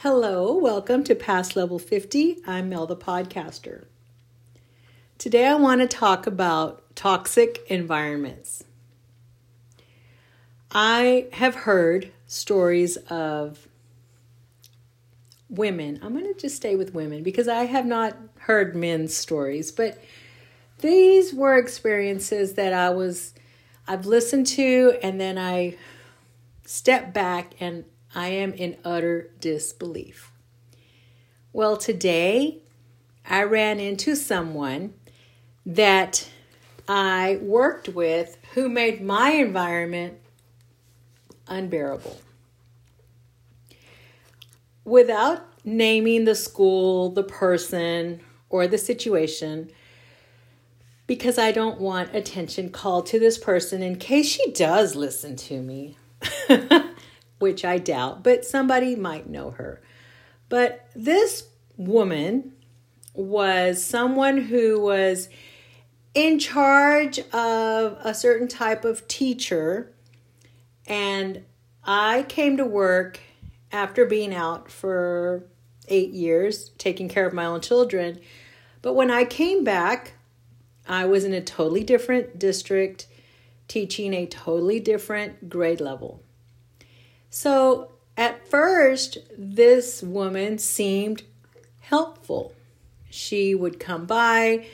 Hello, welcome to Past Level 50. I'm Mel the Podcaster. Today I want to talk about toxic environments. I have heard stories of women. I'm going to just stay with women because I have not heard men's stories, but these were experiences that I was I've listened to and then I step back and I am in utter disbelief. Well, today I ran into someone that I worked with who made my environment unbearable. Without naming the school, the person, or the situation, because I don't want attention called to this person in case she does listen to me. which I doubt, but somebody might know her. But this woman was someone who was in charge of a certain type of teacher, and I came to work after being out for eight years taking care of my own children. But when I came back, I was in a totally different district, teaching a totally different grade level. So at first, this woman seemed helpful. She would come by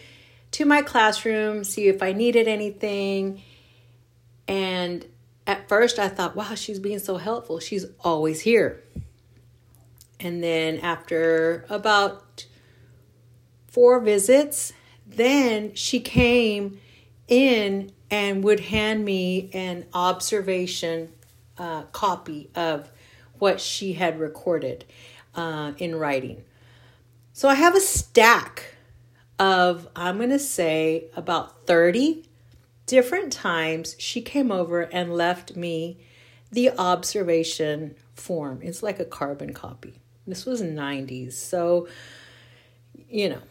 to my classroom, see if I needed anything. And at first, I thought, wow, she's being so helpful. She's always here. And then, after about four visits, then she came in and would hand me an observation uh, copy of what she had recorded uh, in writing. So I have a stack of, I'm going to say, about 30 different times she came over and left me the observation form. It's like a carbon copy. This was 90s. So, you know,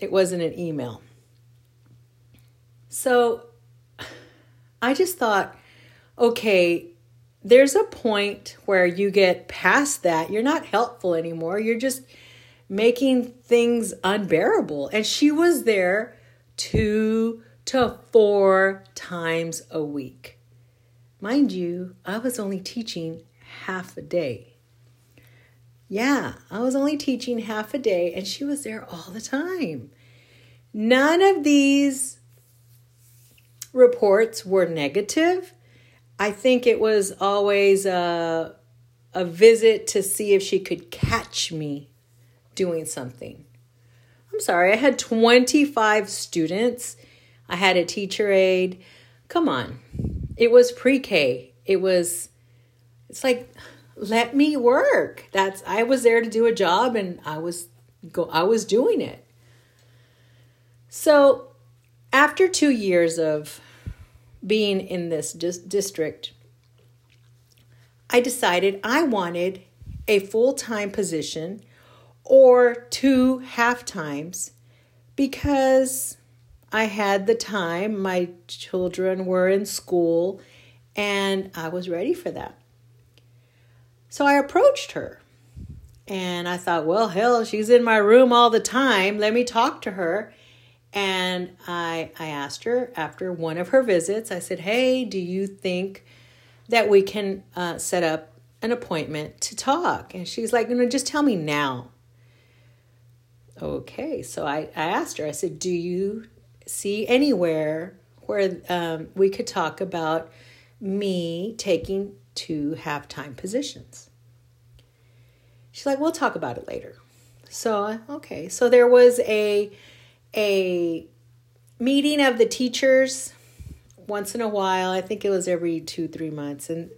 it wasn't an email. So I just thought, okay, there's a point where you get past that. You're not helpful anymore. You're just making things unbearable. And she was there two to four times a week. Mind you, I was only teaching half a day. Yeah, I was only teaching half a day, and she was there all the time. None of these reports were negative I think it was always a, a visit to see if she could catch me doing something. I'm sorry, I had 25 students. I had a teacher aide. Come on. It was pre-K. It was it's like let me work. That's I was there to do a job and I was go I was doing it. So, after 2 years of being in this dis- district, I decided I wanted a full time position or two half times because I had the time, my children were in school, and I was ready for that. So I approached her and I thought, well, hell, she's in my room all the time. Let me talk to her. And I, I asked her after one of her visits, I said, Hey, do you think that we can uh, set up an appointment to talk? And she's like, You know, just tell me now. Okay, so I, I asked her, I said, Do you see anywhere where um, we could talk about me taking two half time positions? She's like, We'll talk about it later. So, okay, so there was a a meeting of the teachers once in a while. I think it was every two, three months. And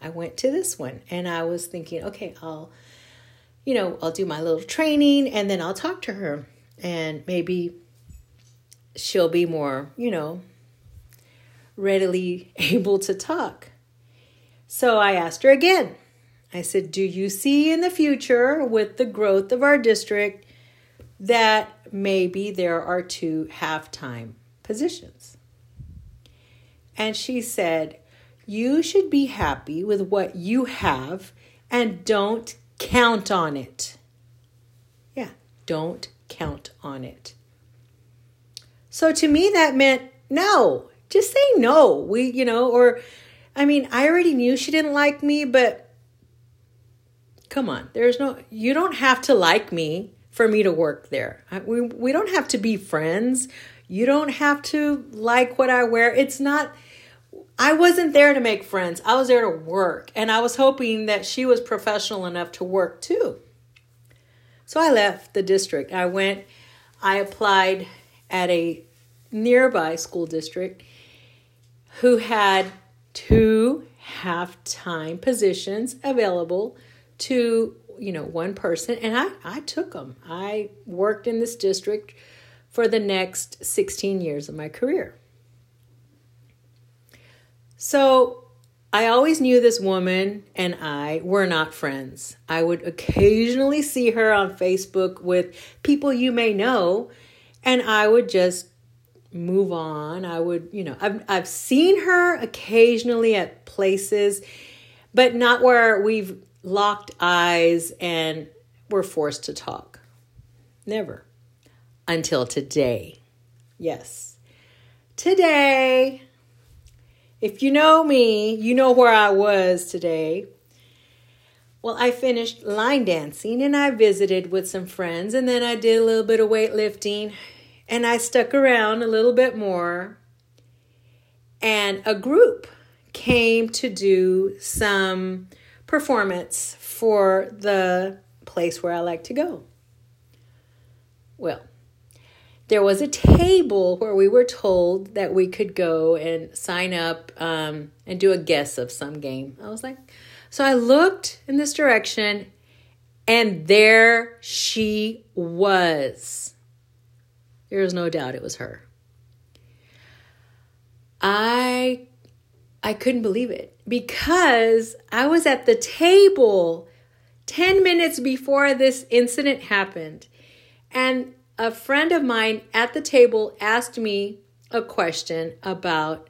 I went to this one and I was thinking, okay, I'll, you know, I'll do my little training and then I'll talk to her and maybe she'll be more, you know, readily able to talk. So I asked her again. I said, Do you see in the future, with the growth of our district, that maybe there are two half time positions. And she said, You should be happy with what you have and don't count on it. Yeah, don't count on it. So to me, that meant no, just say no. We, you know, or I mean, I already knew she didn't like me, but come on, there's no, you don't have to like me for me to work there. We, we don't have to be friends. You don't have to like what I wear. It's not, I wasn't there to make friends. I was there to work. And I was hoping that she was professional enough to work too. So I left the district. I went, I applied at a nearby school district who had two half time positions available to you know one person and I, I took them i worked in this district for the next 16 years of my career. So i always knew this woman and i were not friends. I would occasionally see her on facebook with people you may know and i would just move on. I would you know i've, I've seen her occasionally at places but not where we've locked eyes and were forced to talk. Never. Until today. Yes. Today. If you know me, you know where I was today. Well, I finished line dancing and I visited with some friends, and then I did a little bit of weightlifting and I stuck around a little bit more. And a group came to do some performance for the place where I like to go. Well, there was a table where we were told that we could go and sign up um, and do a guess of some game. I was like, so I looked in this direction, and there she was. There was no doubt it was her. I I couldn't believe it because I was at the table 10 minutes before this incident happened. And a friend of mine at the table asked me a question about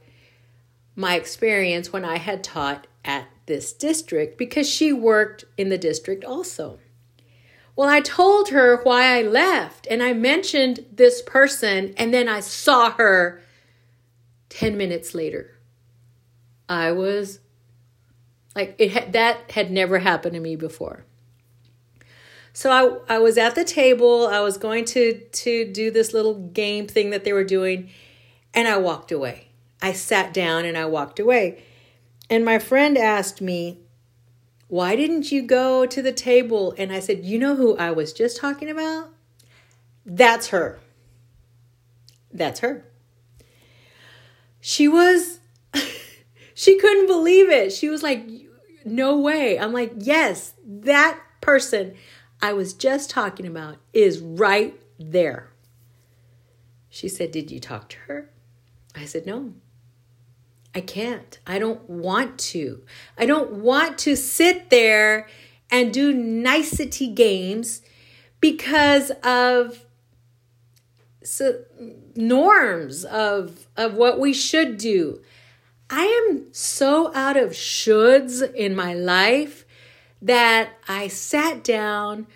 my experience when I had taught at this district because she worked in the district also. Well, I told her why I left and I mentioned this person, and then I saw her 10 minutes later. I was like it had, that had never happened to me before. So I I was at the table, I was going to to do this little game thing that they were doing and I walked away. I sat down and I walked away. And my friend asked me, "Why didn't you go to the table?" And I said, "You know who I was just talking about? That's her. That's her." She was she couldn't believe it. She was like, no way. I'm like, yes, that person I was just talking about is right there. She said, Did you talk to her? I said, No. I can't. I don't want to. I don't want to sit there and do nicety games because of so, norms of of what we should do. I am so out of shoulds in my life that I sat down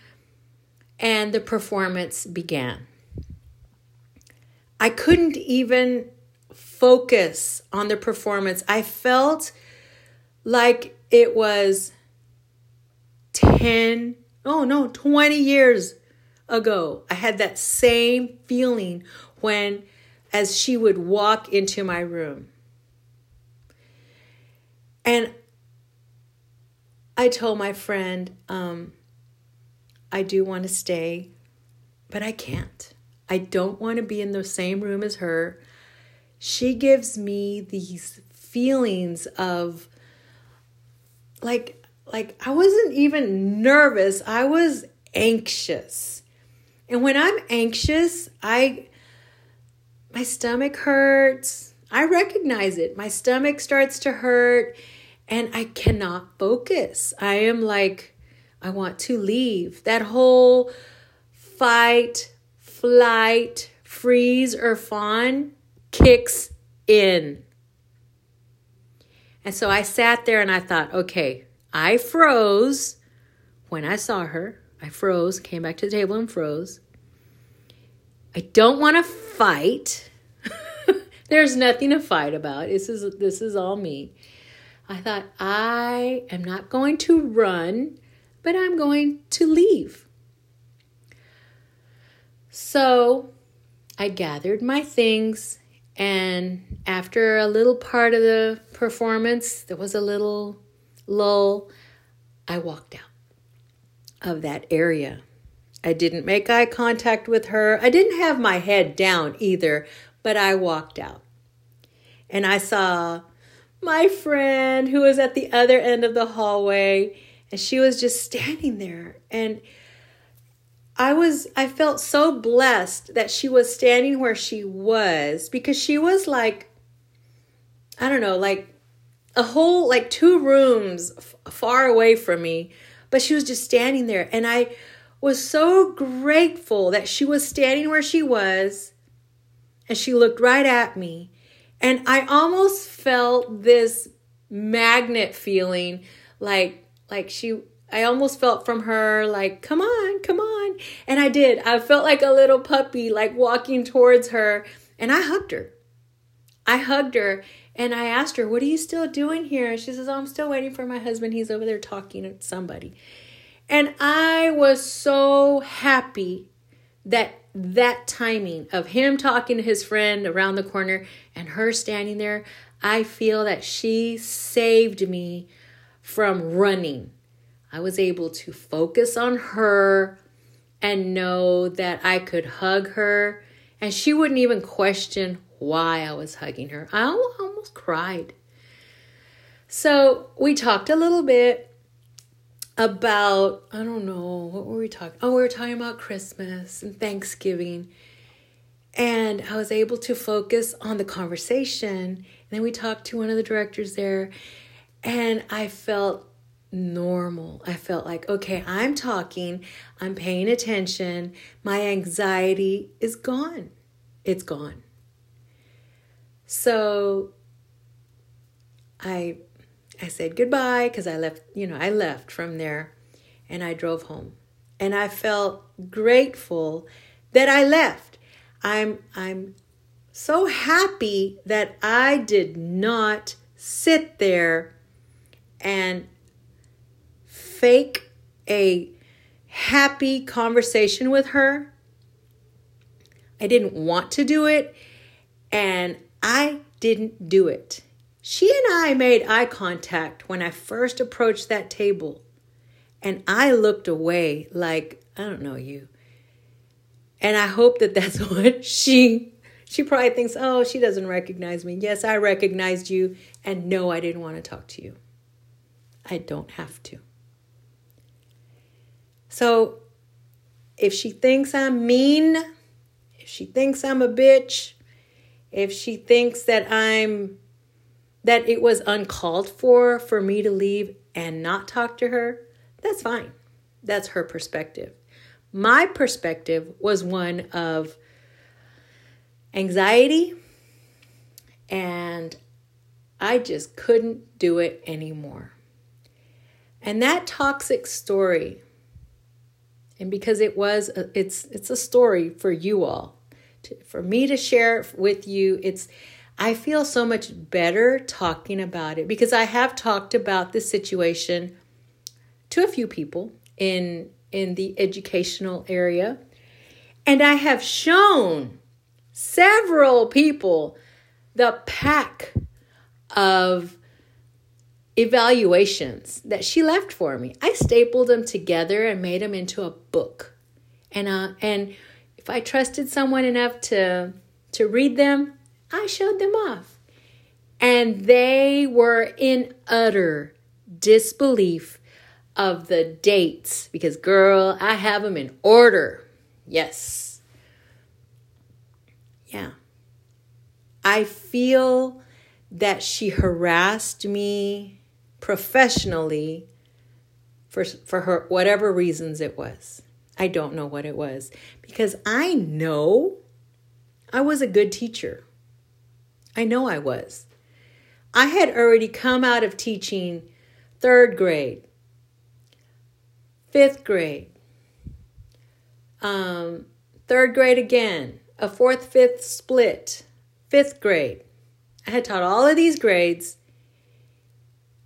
and the performance began. I couldn't even focus on the performance. I felt like it was 10, oh no, 20 years ago. I had that same feeling when, as she would walk into my room. And I told my friend, um, I do want to stay, but I can't. I don't want to be in the same room as her. She gives me these feelings of like like I wasn't even nervous. I was anxious. And when I'm anxious, I my stomach hurts. I recognize it. My stomach starts to hurt and I cannot focus. I am like, I want to leave. That whole fight, flight, freeze, or fawn kicks in. And so I sat there and I thought, okay, I froze when I saw her, I froze, came back to the table and froze. I don't want to fight. There's nothing to fight about. This is this is all me. I thought I am not going to run, but I'm going to leave. So I gathered my things, and after a little part of the performance, there was a little lull. I walked out of that area. I didn't make eye contact with her. I didn't have my head down either, but I walked out. And I saw my friend who was at the other end of the hallway, and she was just standing there. And I was, I felt so blessed that she was standing where she was because she was like, I don't know, like a whole, like two rooms f- far away from me, but she was just standing there. And I was so grateful that she was standing where she was and she looked right at me. And I almost felt this magnet feeling like, like she, I almost felt from her like, come on, come on. And I did. I felt like a little puppy, like walking towards her. And I hugged her. I hugged her and I asked her, What are you still doing here? she says, oh, I'm still waiting for my husband. He's over there talking to somebody. And I was so happy that that timing of him talking to his friend around the corner and her standing there, I feel that she saved me from running. I was able to focus on her and know that I could hug her and she wouldn't even question why I was hugging her. I almost cried. So we talked a little bit about, I don't know, what were we talking? Oh, we were talking about Christmas and Thanksgiving. And I was able to focus on the conversation. And then we talked to one of the directors there, and I felt normal. I felt like, okay, I'm talking, I'm paying attention, my anxiety is gone. It's gone. So I I said goodbye because I left, you know, I left from there and I drove home. And I felt grateful that I left. I'm I'm so happy that I did not sit there and fake a happy conversation with her. I didn't want to do it and I didn't do it. She and I made eye contact when I first approached that table, and I looked away like, I don't know you. And I hope that that's what she she probably thinks, "Oh, she doesn't recognize me." Yes, I recognized you, and no, I didn't want to talk to you. I don't have to. So, if she thinks I'm mean, if she thinks I'm a bitch, if she thinks that I'm that it was uncalled for for me to leave and not talk to her, that's fine. That's her perspective. My perspective was one of anxiety and I just couldn't do it anymore. And that toxic story and because it was a, it's it's a story for you all to, for me to share with you. It's I feel so much better talking about it because I have talked about this situation to a few people in in the educational area and I have shown several people the pack of evaluations that she left for me. I stapled them together and made them into a book. And uh and if I trusted someone enough to to read them, I showed them off. And they were in utter disbelief of the dates because girl, I have them in order. Yes. Yeah. I feel that she harassed me professionally for for her whatever reasons it was. I don't know what it was because I know I was a good teacher. I know I was. I had already come out of teaching third grade, fifth grade, um, third grade again, a fourth, fifth split, fifth grade. I had taught all of these grades.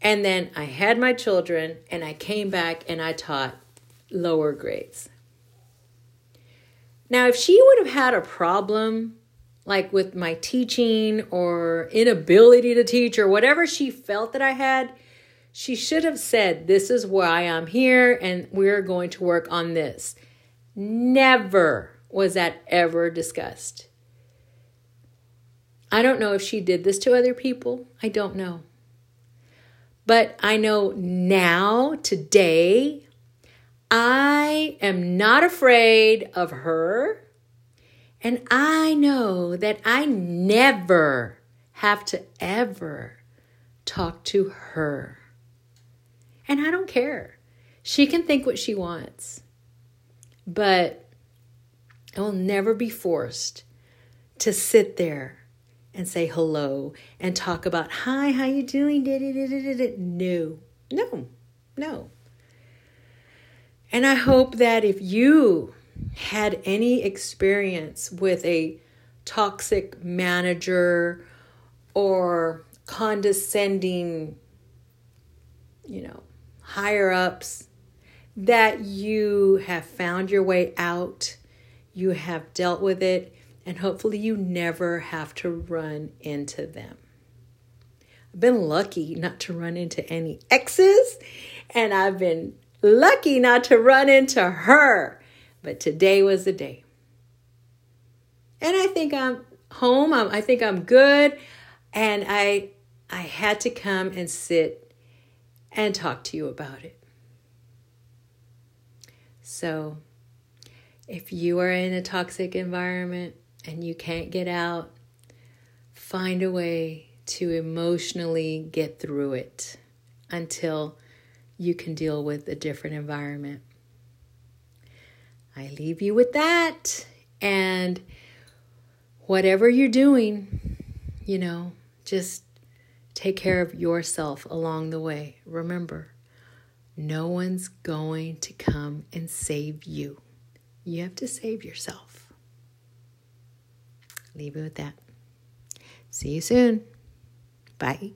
And then I had my children and I came back and I taught lower grades. Now, if she would have had a problem like with my teaching or inability to teach or whatever she felt that I had, she should have said, This is why I'm here and we're going to work on this. Never was that ever discussed. I don't know if she did this to other people. I don't know. But I know now, today, I am not afraid of her and I know that I never have to ever talk to her. And I don't care. She can think what she wants. But I will never be forced to sit there and say hello and talk about, hi, how you doing? No, no, no. And I hope that if you had any experience with a toxic manager or condescending, you know, higher ups, that you have found your way out, you have dealt with it, and hopefully you never have to run into them. I've been lucky not to run into any exes, and I've been lucky not to run into her but today was the day. And I think I'm home. I'm, I think I'm good. And I I had to come and sit and talk to you about it. So, if you are in a toxic environment and you can't get out, find a way to emotionally get through it until you can deal with a different environment. I leave you with that. And whatever you're doing, you know, just take care of yourself along the way. Remember, no one's going to come and save you. You have to save yourself. Leave it with that. See you soon. Bye.